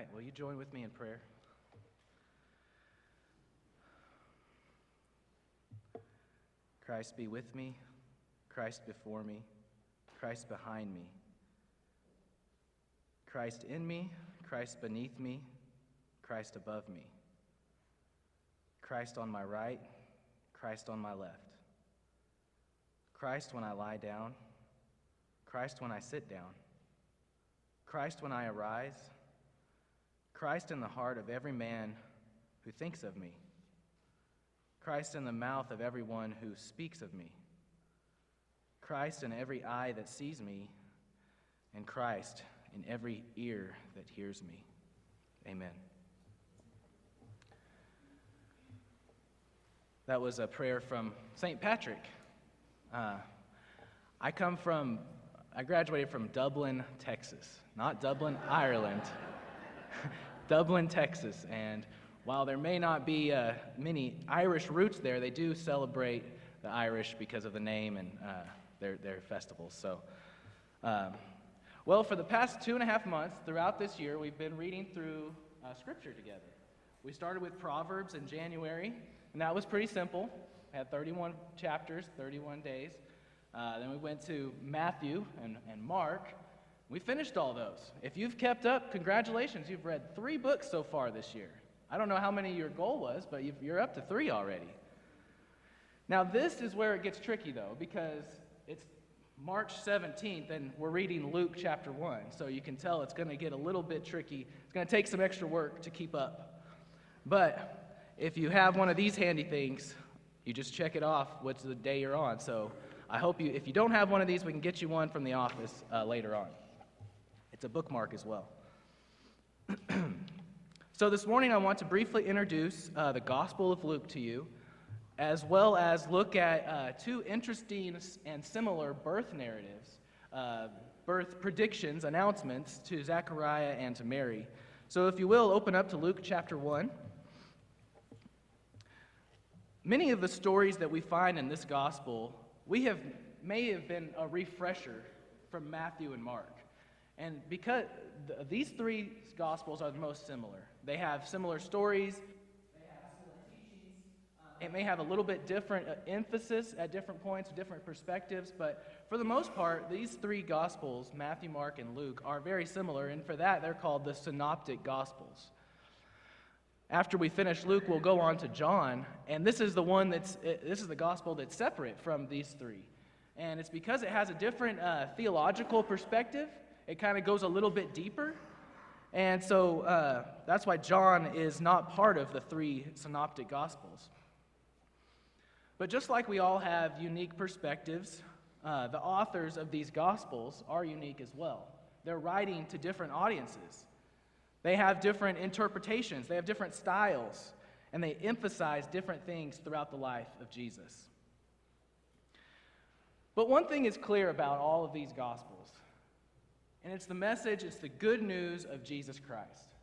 right, will you join with me in prayer? Christ be with me, Christ before me, Christ behind me, Christ in me, Christ beneath me, Christ above me, Christ on my right, Christ on my left, Christ when I lie down, Christ when I sit down, Christ when I arise, Christ in the heart of every man who thinks of me, Christ in the mouth of everyone who speaks of me, Christ in every eye that sees me, and Christ in every ear that hears me. Amen. That was a prayer from St. Patrick. Uh, I come from, I graduated from Dublin, Texas, not Dublin, Ireland. Dublin, Texas. And while there may not be uh, many Irish roots there, they do celebrate the Irish because of the name and uh, their, their festivals. So, um, well, for the past two and a half months throughout this year, we've been reading through uh, Scripture together. We started with Proverbs in January, and that was pretty simple. We had 31 chapters, 31 days. Uh, then we went to Matthew and, and Mark. We finished all those. If you've kept up, congratulations. You've read three books so far this year. I don't know how many your goal was, but you're up to three already. Now, this is where it gets tricky, though, because it's March 17th, and we're reading Luke chapter 1. So you can tell it's going to get a little bit tricky. It's going to take some extra work to keep up. But if you have one of these handy things, you just check it off what's the day you're on. So I hope you, if you don't have one of these, we can get you one from the office uh, later on. It's a bookmark as well. so this morning, I want to briefly introduce uh, the Gospel of Luke to you as well as look at uh, two interesting and similar birth narratives, uh, birth predictions, announcements to Zechariah and to Mary. So, if you will, open up to Luke chapter 1. Many of the stories that we find in this gospel, we have may have been a refresher from Matthew and Mark. And because th- these three gospels are the most similar, they have similar stories, it may have a little bit different uh, emphasis at different points, different perspectives, but for the most part, these three Gospels, Matthew, Mark, and Luke, are very similar, and for that, they're called the Synoptic Gospels. After we finish Luke, we'll go on to John, and this is the one that's, uh, this is the Gospel that's separate from these three. And it's because it has a different uh, theological perspective, it kind of goes a little bit deeper. And so uh, that's why John is not part of the three synoptic gospels. But just like we all have unique perspectives, uh, the authors of these Gospels are unique as well. They're writing to different audiences, they have different interpretations, they have different styles, and they emphasize different things throughout the life of Jesus. But one thing is clear about all of these Gospels, and it's the message, it's the good news of Jesus Christ.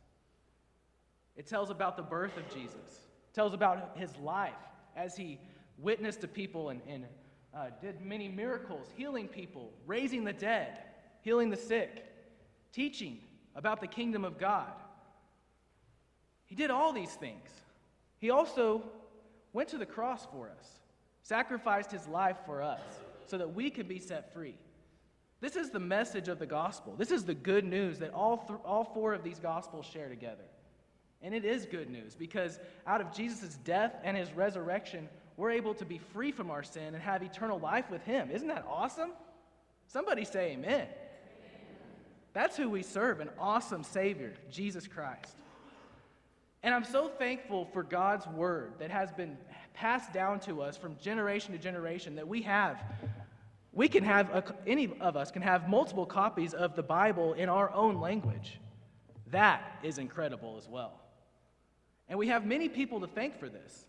It tells about the birth of Jesus, it tells about his life as he witnessed to people and, and uh, did many miracles, healing people, raising the dead, healing the sick, teaching about the kingdom of God. He did all these things. He also went to the cross for us, sacrificed his life for us so that we could be set free. This is the message of the gospel. This is the good news that all, th- all four of these gospels share together. And it is good news because out of Jesus' death and his resurrection, we're able to be free from our sin and have eternal life with Him. Isn't that awesome? Somebody say amen. amen. That's who we serve an awesome Savior, Jesus Christ. And I'm so thankful for God's word that has been passed down to us from generation to generation that we have. We can have, a, any of us can have multiple copies of the Bible in our own language. That is incredible as well. And we have many people to thank for this.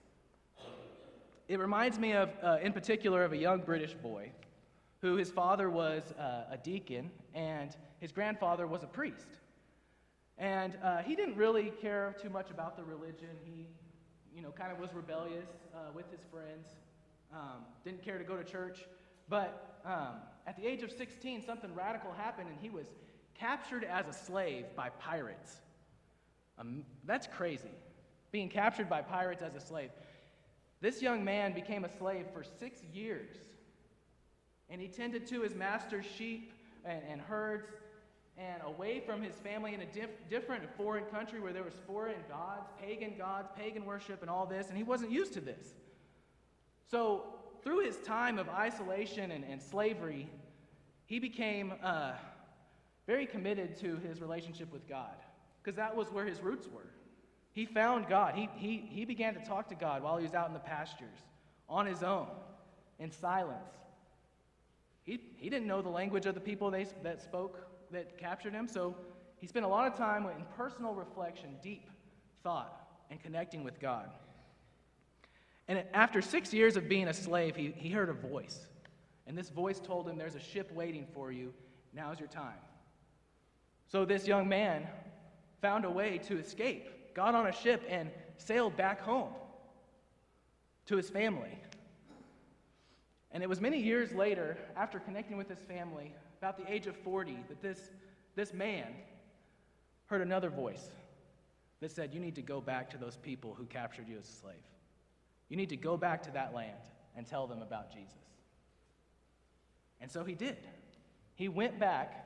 It reminds me of, uh, in particular, of a young British boy who his father was uh, a deacon and his grandfather was a priest. And uh, he didn't really care too much about the religion. He, you know, kind of was rebellious uh, with his friends, um, didn't care to go to church. But um, at the age of 16, something radical happened, and he was captured as a slave by pirates. Um, that's crazy. Being captured by pirates as a slave. This young man became a slave for six years. And he tended to his master's sheep and, and herds and away from his family in a diff- different foreign country where there was foreign gods, pagan gods, pagan worship, and all this, and he wasn't used to this. So, through his time of isolation and, and slavery, he became uh, very committed to his relationship with God because that was where his roots were. He found God. He, he, he began to talk to God while he was out in the pastures, on his own, in silence. He, he didn't know the language of the people they, that spoke, that captured him, so he spent a lot of time in personal reflection, deep thought, and connecting with God. And after six years of being a slave, he, he heard a voice. And this voice told him, There's a ship waiting for you. Now's your time. So this young man found a way to escape, got on a ship, and sailed back home to his family. And it was many years later, after connecting with his family, about the age of 40, that this, this man heard another voice that said, You need to go back to those people who captured you as a slave. You need to go back to that land and tell them about Jesus. And so he did. He went back.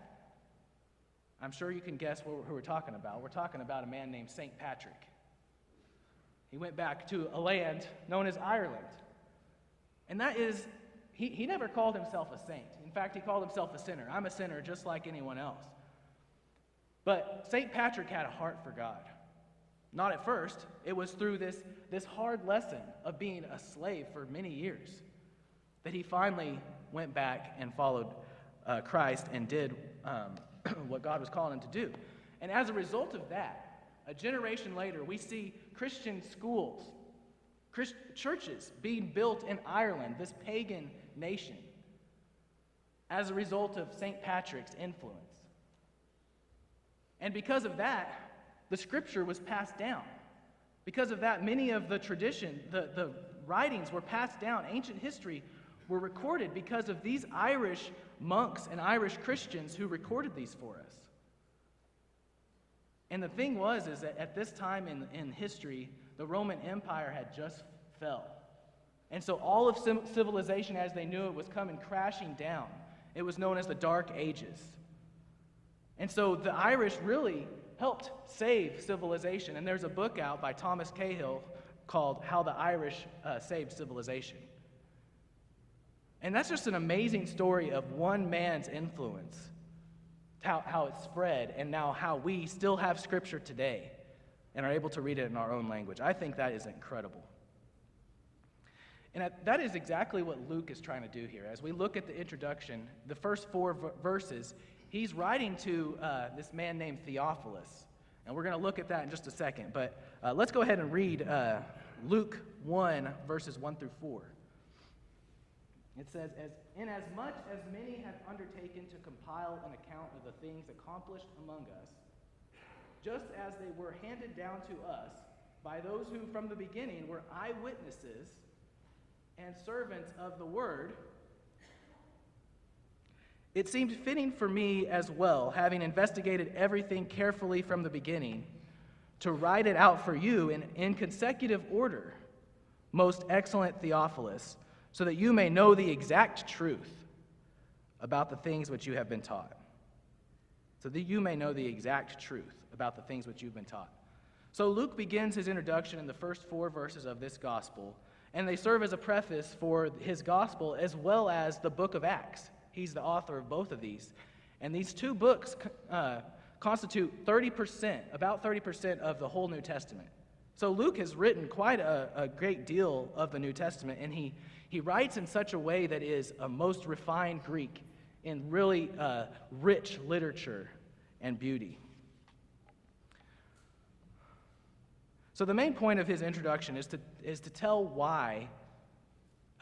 I'm sure you can guess who we're talking about. We're talking about a man named St. Patrick. He went back to a land known as Ireland. And that is, he, he never called himself a saint. In fact, he called himself a sinner. I'm a sinner just like anyone else. But St. Patrick had a heart for God. Not at first. It was through this, this hard lesson of being a slave for many years that he finally went back and followed uh, Christ and did um, what God was calling him to do. And as a result of that, a generation later, we see Christian schools, Christ- churches being built in Ireland, this pagan nation, as a result of St. Patrick's influence. And because of that, the scripture was passed down. Because of that, many of the tradition, the, the writings were passed down. Ancient history were recorded because of these Irish monks and Irish Christians who recorded these for us. And the thing was, is that at this time in, in history, the Roman Empire had just fell. And so all of civilization as they knew it was coming crashing down. It was known as the Dark Ages. And so the Irish really helped save civilization. And there's a book out by Thomas Cahill called How the Irish uh, Saved Civilization. And that's just an amazing story of one man's influence, how, how it spread, and now how we still have Scripture today and are able to read it in our own language. I think that is incredible. And that is exactly what Luke is trying to do here. As we look at the introduction, the first four v- verses, he's writing to uh, this man named Theophilus. And we're going to look at that in just a second. But uh, let's go ahead and read uh, Luke 1, verses 1 through 4. It says, as, Inasmuch as many have undertaken to compile an account of the things accomplished among us, just as they were handed down to us by those who from the beginning were eyewitnesses and servants of the word, it seemed fitting for me as well, having investigated everything carefully from the beginning, to write it out for you in, in consecutive order, most excellent Theophilus, so that you may know the exact truth about the things which you have been taught. So that you may know the exact truth about the things which you've been taught. So Luke begins his introduction in the first four verses of this gospel, and they serve as a preface for his gospel as well as the book of Acts. He's the author of both of these. And these two books uh, constitute 30%, about 30% of the whole New Testament. So Luke has written quite a, a great deal of the New Testament, and he, he writes in such a way that is a most refined Greek in really uh, rich literature and beauty. So, the main point of his introduction is to, is to tell why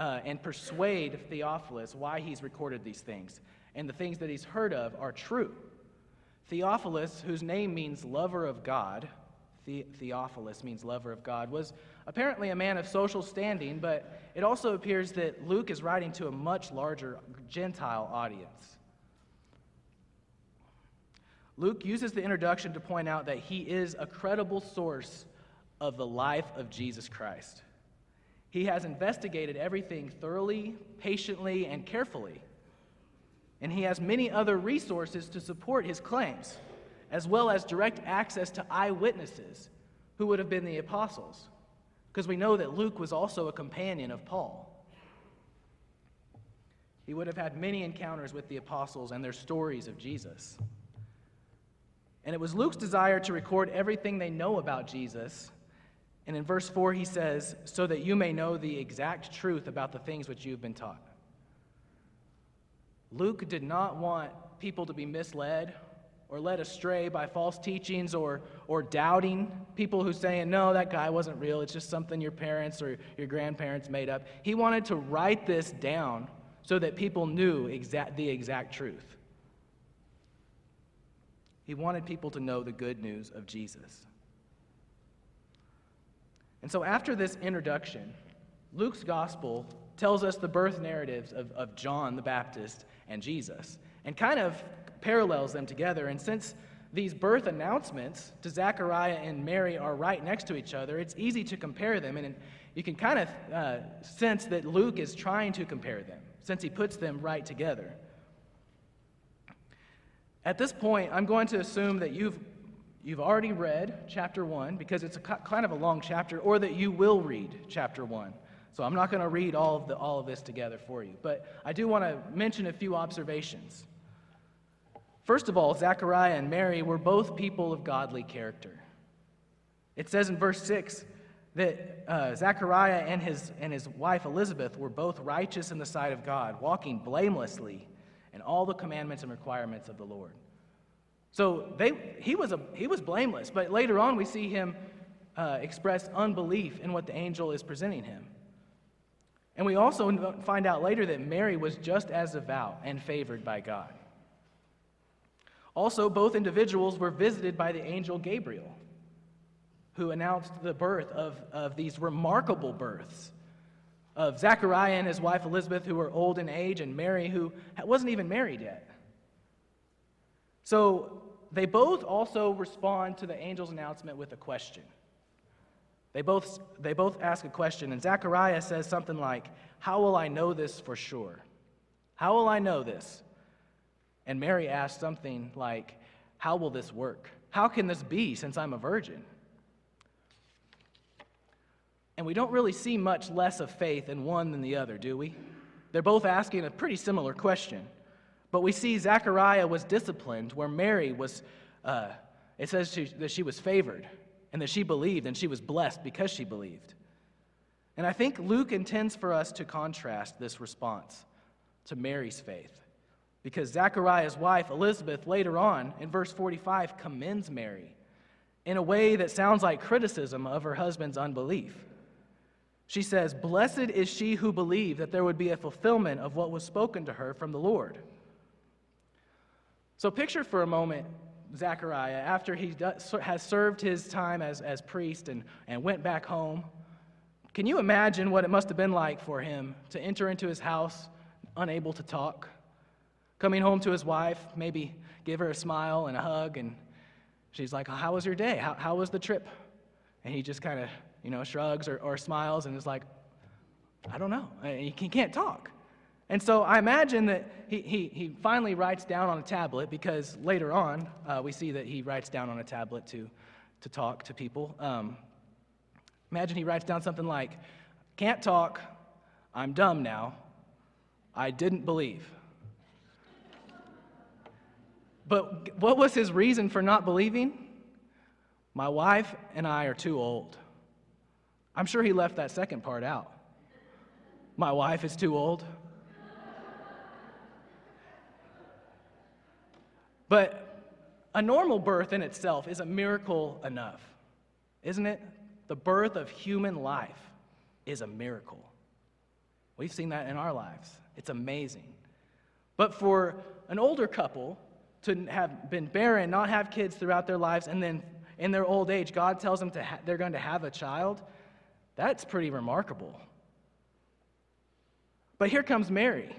uh, and persuade Theophilus why he's recorded these things. And the things that he's heard of are true. Theophilus, whose name means lover of God, the- Theophilus means lover of God, was apparently a man of social standing, but it also appears that Luke is writing to a much larger Gentile audience. Luke uses the introduction to point out that he is a credible source of the life of Jesus Christ. He has investigated everything thoroughly, patiently, and carefully. And he has many other resources to support his claims, as well as direct access to eyewitnesses who would have been the apostles. Because we know that Luke was also a companion of Paul. He would have had many encounters with the apostles and their stories of Jesus. And it was Luke's desire to record everything they know about Jesus and in verse 4, he says, So that you may know the exact truth about the things which you've been taught. Luke did not want people to be misled or led astray by false teachings or, or doubting people who saying, no, that guy wasn't real. It's just something your parents or your grandparents made up. He wanted to write this down so that people knew exact, the exact truth. He wanted people to know the good news of Jesus. And so, after this introduction, Luke's gospel tells us the birth narratives of, of John the Baptist and Jesus and kind of parallels them together. And since these birth announcements to Zechariah and Mary are right next to each other, it's easy to compare them. And you can kind of uh, sense that Luke is trying to compare them since he puts them right together. At this point, I'm going to assume that you've you've already read chapter 1 because it's a kind of a long chapter, or that you will read chapter 1. So I'm not going to read all of, the, all of this together for you, but I do want to mention a few observations. First of all, Zechariah and Mary were both people of godly character. It says in verse 6 that uh, Zechariah and his, and his wife Elizabeth were both righteous in the sight of God, walking blamelessly in all the commandments and requirements of the Lord. So they, he, was a, he was blameless, but later on we see him uh, express unbelief in what the angel is presenting him. And we also find out later that Mary was just as devout and favored by God. Also, both individuals were visited by the angel Gabriel, who announced the birth of, of these remarkable births of Zechariah and his wife Elizabeth, who were old in age, and Mary, who wasn't even married yet. So they both also respond to the angel's announcement with a question. They both, they both ask a question, and Zechariah says something like, How will I know this for sure? How will I know this? And Mary asks something like, How will this work? How can this be since I'm a virgin? And we don't really see much less of faith in one than the other, do we? They're both asking a pretty similar question. But we see Zechariah was disciplined, where Mary was, uh, it says she, that she was favored and that she believed and she was blessed because she believed. And I think Luke intends for us to contrast this response to Mary's faith. Because Zechariah's wife, Elizabeth, later on in verse 45, commends Mary in a way that sounds like criticism of her husband's unbelief. She says, Blessed is she who believed that there would be a fulfillment of what was spoken to her from the Lord. So picture for a moment Zechariah after he has served his time as, as priest and, and went back home. Can you imagine what it must have been like for him to enter into his house unable to talk? Coming home to his wife, maybe give her a smile and a hug, and she's like, How was your day? How, how was the trip? And he just kind of, you know, shrugs or, or smiles and is like, I don't know. He can't talk. And so I imagine that he, he, he finally writes down on a tablet because later on uh, we see that he writes down on a tablet to, to talk to people. Um, imagine he writes down something like, Can't talk, I'm dumb now, I didn't believe. But what was his reason for not believing? My wife and I are too old. I'm sure he left that second part out. My wife is too old. But a normal birth in itself is a miracle enough, isn't it? The birth of human life is a miracle. We've seen that in our lives. It's amazing. But for an older couple to have been barren, not have kids throughout their lives, and then in their old age, God tells them to ha- they're going to have a child, that's pretty remarkable. But here comes Mary,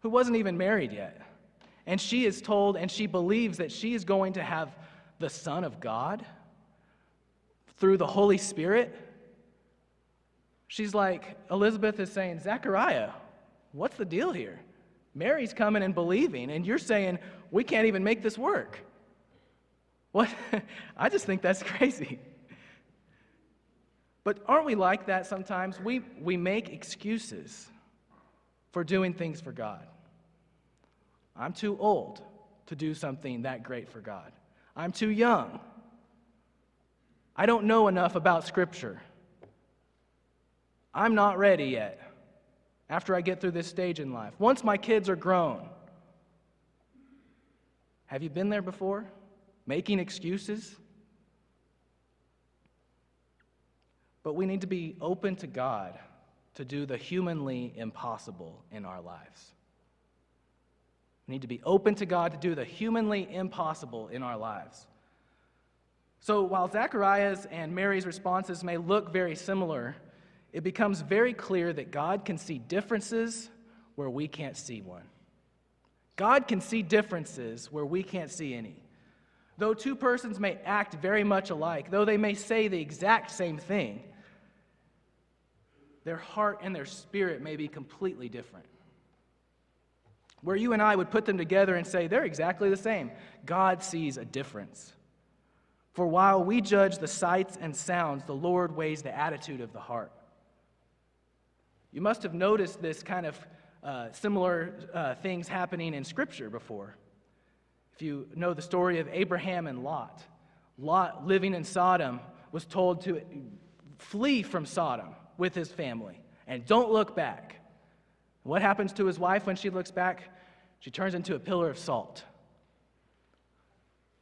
who wasn't even married yet. And she is told and she believes that she is going to have the Son of God through the Holy Spirit. She's like, Elizabeth is saying, Zechariah, what's the deal here? Mary's coming and believing, and you're saying, we can't even make this work. What? I just think that's crazy. But aren't we like that sometimes? We, we make excuses for doing things for God. I'm too old to do something that great for God. I'm too young. I don't know enough about Scripture. I'm not ready yet after I get through this stage in life. Once my kids are grown, have you been there before? Making excuses? But we need to be open to God to do the humanly impossible in our lives. We need to be open to God to do the humanly impossible in our lives. So while Zechariah's and Mary's responses may look very similar, it becomes very clear that God can see differences where we can't see one. God can see differences where we can't see any. Though two persons may act very much alike, though they may say the exact same thing, their heart and their spirit may be completely different. Where you and I would put them together and say they're exactly the same, God sees a difference. For while we judge the sights and sounds, the Lord weighs the attitude of the heart. You must have noticed this kind of uh, similar uh, things happening in Scripture before. If you know the story of Abraham and Lot, Lot, living in Sodom, was told to flee from Sodom with his family and don't look back. What happens to his wife when she looks back? She turns into a pillar of salt.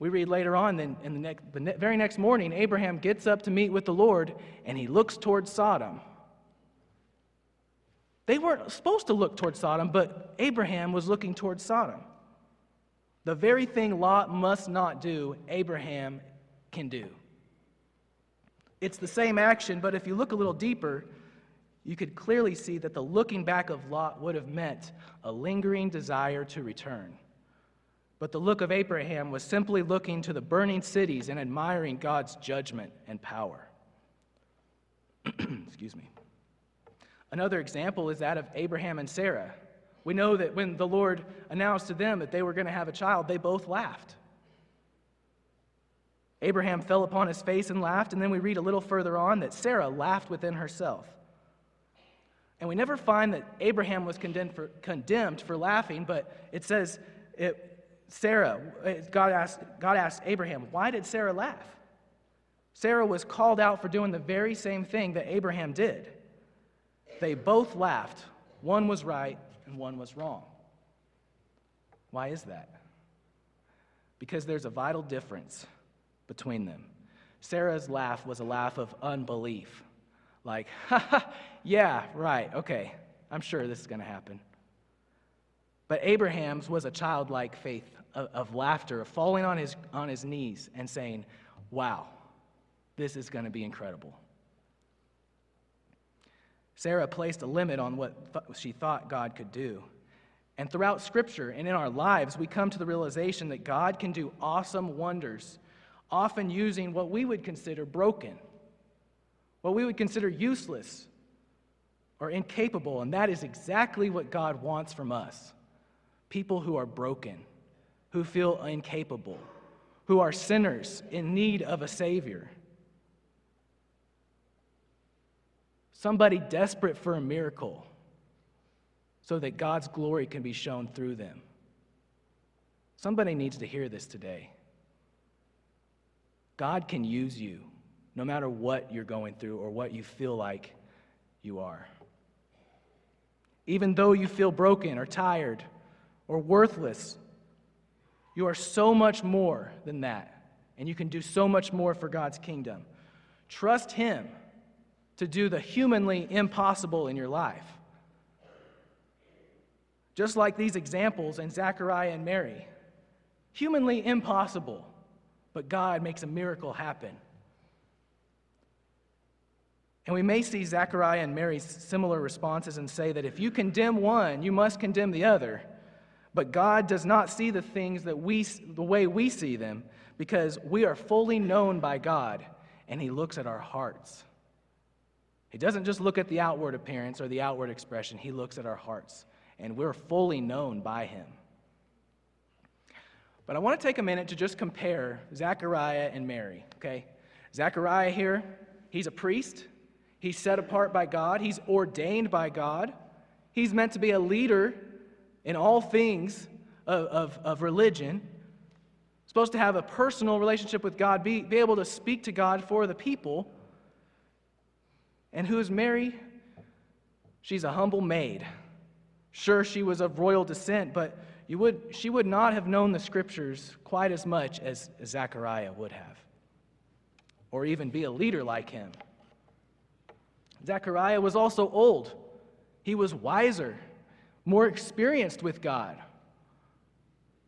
We read later on, then in the, next, the very next morning, Abraham gets up to meet with the Lord and he looks towards Sodom. They weren't supposed to look towards Sodom, but Abraham was looking towards Sodom. The very thing Lot must not do, Abraham can do. It's the same action, but if you look a little deeper, you could clearly see that the looking back of Lot would have meant a lingering desire to return. But the look of Abraham was simply looking to the burning cities and admiring God's judgment and power. Excuse me. Another example is that of Abraham and Sarah. We know that when the Lord announced to them that they were going to have a child, they both laughed. Abraham fell upon his face and laughed, and then we read a little further on that Sarah laughed within herself. And we never find that Abraham was condemned for, condemned for laughing, but it says it, Sarah, God asked, God asked Abraham, why did Sarah laugh? Sarah was called out for doing the very same thing that Abraham did. They both laughed. One was right and one was wrong. Why is that? Because there's a vital difference between them. Sarah's laugh was a laugh of unbelief. Like, yeah, right, okay, I'm sure this is going to happen. But Abraham's was a childlike faith of, of, laughter, of falling on his, on his knees and saying, wow, this is going to be incredible. Sarah placed a limit on what th- she thought God could do. And throughout Scripture and in our lives, we come to the realization that God can do awesome wonders often using what we would consider broken, what we would consider useless or incapable. And that is exactly what God wants from us people who are broken, who feel incapable, who are sinners in need of a Savior. Somebody desperate for a miracle so that God's glory can be shown through them. Somebody needs to hear this today. God can use you no matter what you're going through or what you feel like you are. Even though you feel broken or tired or worthless, you are so much more than that, and you can do so much more for God's kingdom. Trust Him to do the humanly impossible in your life. Just like these examples in Zechariah and Mary, humanly impossible but God makes a miracle happen. And we may see Zechariah and Mary's similar responses and say that if you condemn one, you must condemn the other. But God does not see the things that we, the way we see them because we are fully known by God and He looks at our hearts. He doesn't just look at the outward appearance or the outward expression, He looks at our hearts and we're fully known by Him. But I want to take a minute to just compare Zechariah and Mary, okay? Zechariah here, he's a priest. He's set apart by God. He's ordained by God. He's meant to be a leader in all things of, of, of religion. Supposed to have a personal relationship with God, be, be able to speak to God for the people. And who is Mary? She's a humble maid. Sure, she was of royal descent, but you would, she would not have known the scriptures quite as much as Zechariah would have, or even be a leader like him. Zechariah was also old, he was wiser, more experienced with God.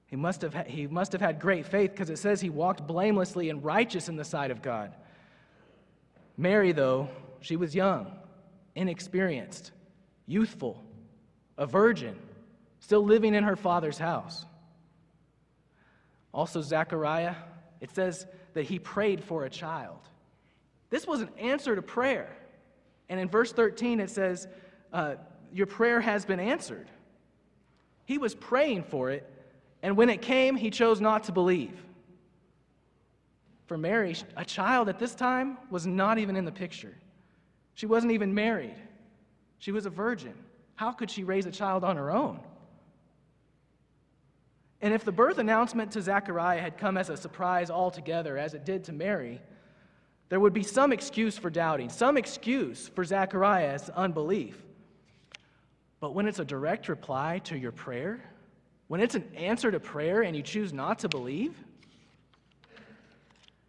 He must have, he must have had great faith because it says he walked blamelessly and righteous in the sight of God. Mary, though, she was young, inexperienced, youthful, a virgin still living in her father's house. Also, Zechariah, it says that he prayed for a child. This was an answer to prayer. And in verse 13, it says, uh, Your prayer has been answered. He was praying for it, and when it came, he chose not to believe. For Mary, a child at this time was not even in the picture. She wasn't even married, she was a virgin. How could she raise a child on her own? And if the birth announcement to Zechariah had come as a surprise altogether, as it did to Mary, there would be some excuse for doubting, some excuse for Zechariah's unbelief. But when it's a direct reply to your prayer, when it's an answer to prayer and you choose not to believe,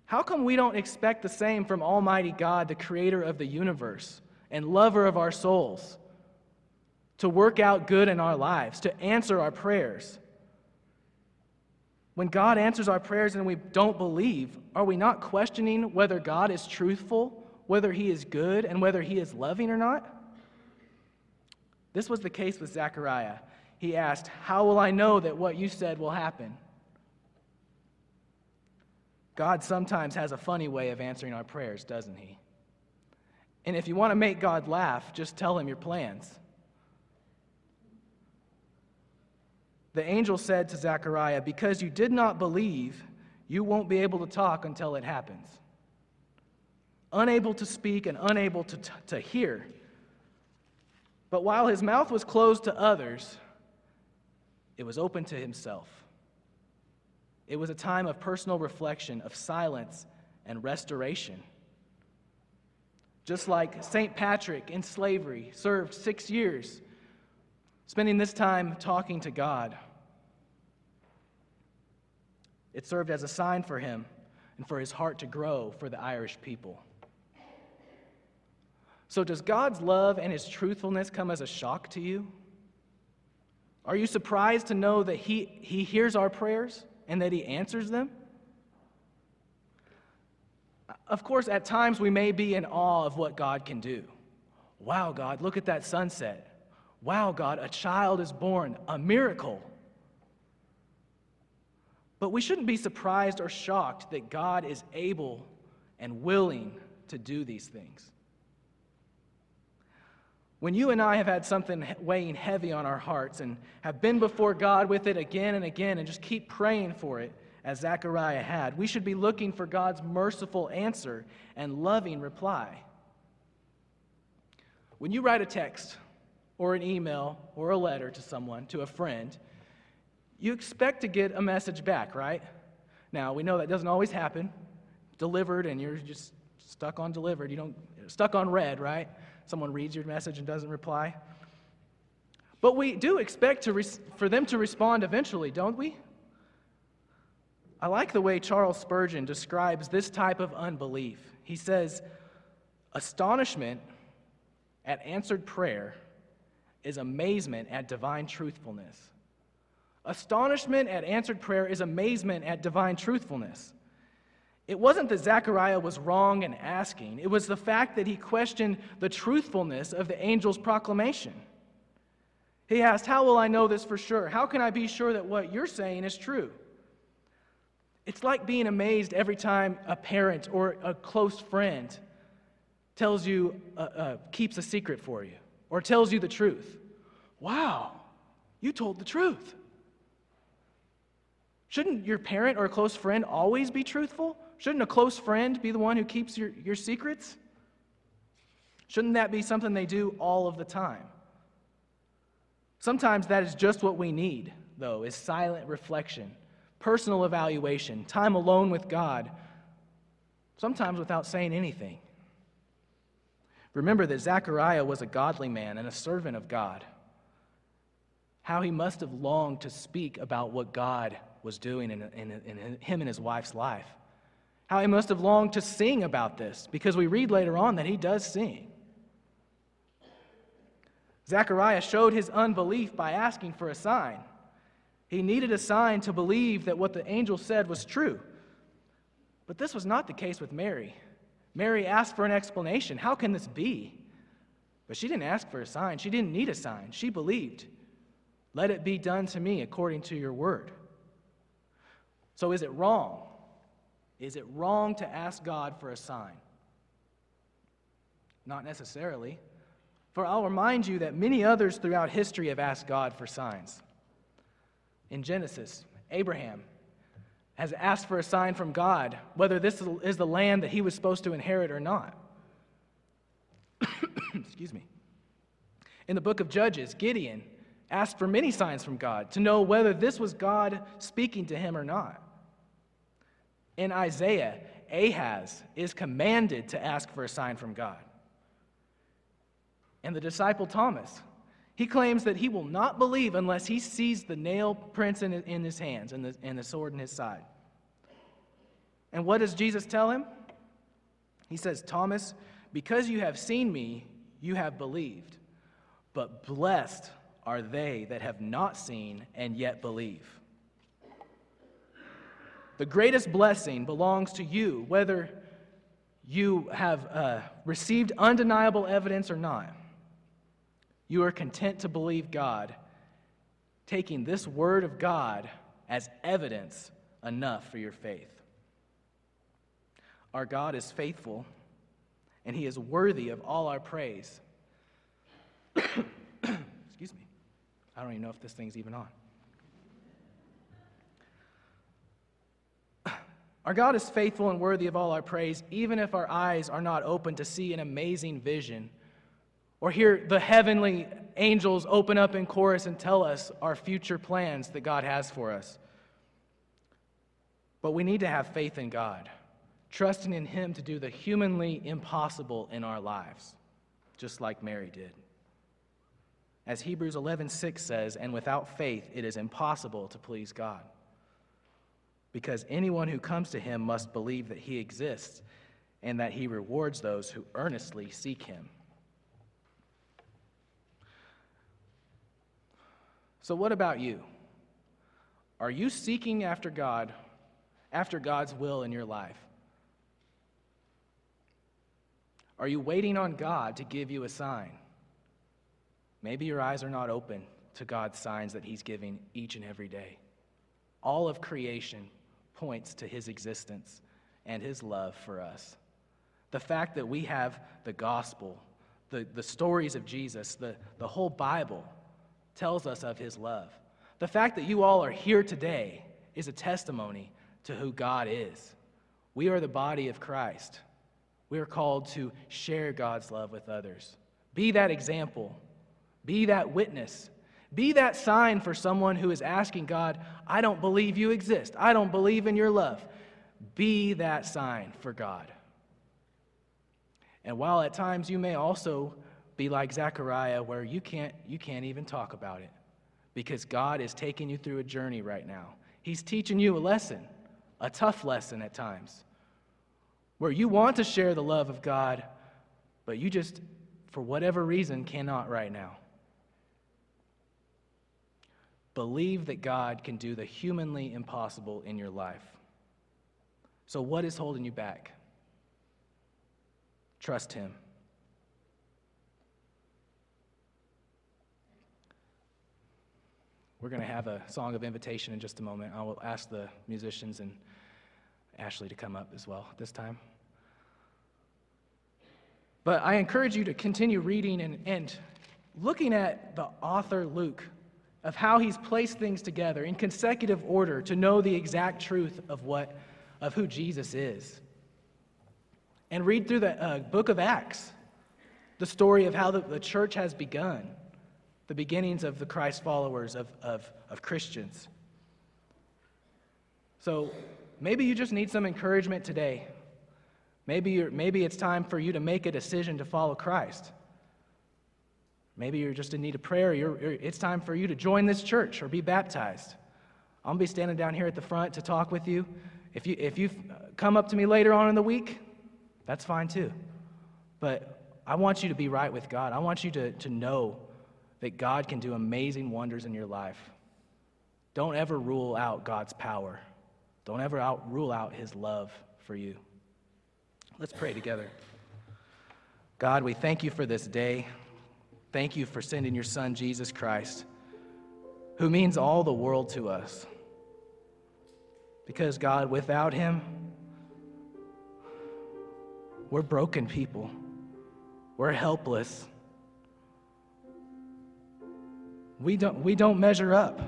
how come we don't expect the same from Almighty God, the creator of the universe and lover of our souls, to work out good in our lives, to answer our prayers? When God answers our prayers and we don't believe, are we not questioning whether God is truthful, whether He is good, and whether He is loving or not? This was the case with Zechariah. He asked, How will I know that what you said will happen? God sometimes has a funny way of answering our prayers, doesn't He? And if you want to make God laugh, just tell Him your plans. The angel said to Zechariah, Because you did not believe, you won't be able to talk until it happens. Unable to speak and unable to, t- to hear. But while his mouth was closed to others, it was open to himself. It was a time of personal reflection, of silence and restoration. Just like St. Patrick in slavery served six years spending this time talking to God. It served as a sign for him and for his heart to grow for the Irish people. So, does God's love and his truthfulness come as a shock to you? Are you surprised to know that he, he hears our prayers and that he answers them? Of course, at times we may be in awe of what God can do. Wow, God, look at that sunset. Wow, God, a child is born, a miracle. But we shouldn't be surprised or shocked that God is able and willing to do these things. When you and I have had something weighing heavy on our hearts and have been before God with it again and again and just keep praying for it, as Zechariah had, we should be looking for God's merciful answer and loving reply. When you write a text, or an email or a letter to someone, to a friend, you expect to get a message back, right? Now, we know that doesn't always happen. Delivered, and you're just stuck on delivered. You don't, stuck on read, right? Someone reads your message and doesn't reply. But we do expect to res- for them to respond eventually, don't we? I like the way Charles Spurgeon describes this type of unbelief. He says, Astonishment at answered prayer is amazement at divine truthfulness. Astonishment at answered prayer is amazement at divine truthfulness. It wasn't that Zechariah was wrong in asking, it was the fact that he questioned the truthfulness of the angel's proclamation. He asked, How will I know this for sure? How can I be sure that what you're saying is true? It's like being amazed every time a parent or a close friend tells you, uh, uh, keeps a secret for you, or tells you the truth. Wow, you told the truth. Shouldn't your parent or a close friend always be truthful? Shouldn't a close friend be the one who keeps your, your secrets? Shouldn't that be something they do all of the time? Sometimes that is just what we need, though, is silent reflection, personal evaluation, time alone with God, sometimes without saying anything. Remember that Zechariah was a godly man and a servant of God. How he must have longed to speak about what God was doing in, in, in, him and his wife's life. How he must have longed to sing about this, because we read later on that he does sing. Zechariah showed his unbelief by asking for a sign. He needed a sign to believe that what the angel said was true. But this was not the case with Mary. Mary asked for an explanation. How can this be? But she didn't ask for a sign. She didn't need a sign. She believed. Let it be done to me according to your word. So is it wrong? Is it wrong to ask God for a sign? Not necessarily. For I'll remind you that many others throughout history have asked God for signs. In Genesis, Abraham has asked for a sign from God, whether this is the land that he was supposed to inherit or not. Excuse me. In the book of Judges, Gideon asked for many signs from God to know whether this was God speaking to him or not. In Isaiah, Ahaz is commanded to ask for a sign from God. And the disciple Thomas he claims that he will not believe unless he sees the nail prints in, his hands and the, and the sword in his side. And what does Jesus tell him? He says, Thomas, because you have seen me, you have believed. But blessed are they that have not seen and yet believe. The greatest blessing belongs to you, whether you have uh, received undeniable evidence or not you are content to believe God, taking this word of God as evidence enough for your faith. Our God is faithful, and He is worthy of all our praise. Excuse me. I don't even know if this thing's even on. Our God is faithful and worthy of all our praise, even if our eyes are not open to see an amazing vision or hear the heavenly angels open up in chorus and tell us our future plans that God has for us. But we need to have faith in God, trusting in Him to do the humanly impossible in our lives, just like Mary did. As Hebrews 11:6 says, and without faith it is impossible to please God. Because anyone who comes to him must believe that he exists and that he rewards those who earnestly seek him. So, what about you? Are you seeking after God, after God's will in your life? Are you waiting on God to give you a sign? Maybe your eyes are not open to God's signs that He's giving each and every day. All of creation points to His existence and His love for us. The fact that we have the gospel, the, the stories of Jesus, the, the whole Bible tells us of his love. The fact that you all are here today is a testimony to who God is. We are the body of Christ. We are called to share God's love with others. Be that example, be that witness, be that sign for someone who is asking God, I don't believe you exist. I don't believe in your love. Be that sign for God. And while at times you may also be like Zechariah, where you can't, you can't even talk about it because God is taking you through a journey right now. He's teaching you a lesson, a tough lesson at times, where you want to share the love of God, but you just, for whatever reason, cannot right now. Believe that God can do the humanly impossible in your life. So, what is holding you back? Trust Him. we're going to have a song of invitation in just a moment. I will ask the musicians and Ashley to come up as well this time. But I encourage you to continue reading and, and looking at the author Luke of how he's placed things together in consecutive order to know the exact truth of what of who Jesus is. And read through the uh, book of Acts, the story of how the, the church has begun, the beginnings of the Christ followers, of, of, of Christians. So maybe you just need some encouragement today. Maybe, maybe it's time for you to make a decision to follow Christ. Maybe you're just in need of prayer. You're, you're, it's time for you to join this church or be baptized. I'll be standing down here at the front to talk with you. If you if you uh, come up to me later on in the week, that's fine too. But I want you to be right with God. I want you to, to know that God can do amazing wonders in your life. Don't ever rule out God's power. Don't ever out, rule out his love for you. Let's pray together. God, we thank you for this day. Thank you for sending your son, Jesus Christ, who means all the world to us. Because, God, without him, we're broken people. We're helpless. We don't, we don't measure up.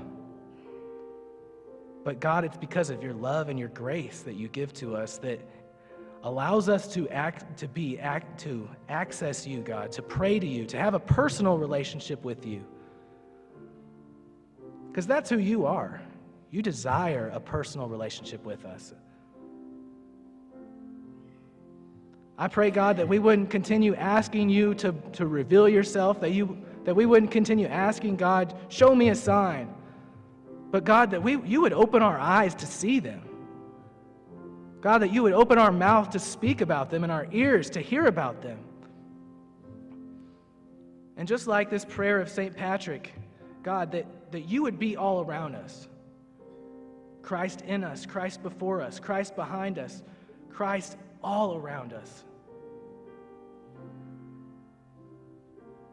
But God, it's because of your love and your grace that you give to us that allows us to act to be act to access you, God, to pray to you, to have a personal relationship with you. Because that's who you are. You desire a personal relationship with us. I pray, God, that we wouldn't continue asking you to, to reveal yourself, that, you, that we wouldn't continue asking, God, show me a sign. But God, that we, you would open our eyes to see them. God, that you would open our mouth to speak about them and our ears to hear about them. And just like this prayer of St. Patrick, God, that, that you would be all around us. Christ in us, Christ before us, Christ behind us, Christ all around us.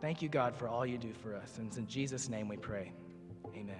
Thank you, God, for all you do for us. And it's in Jesus' name we pray. Amen.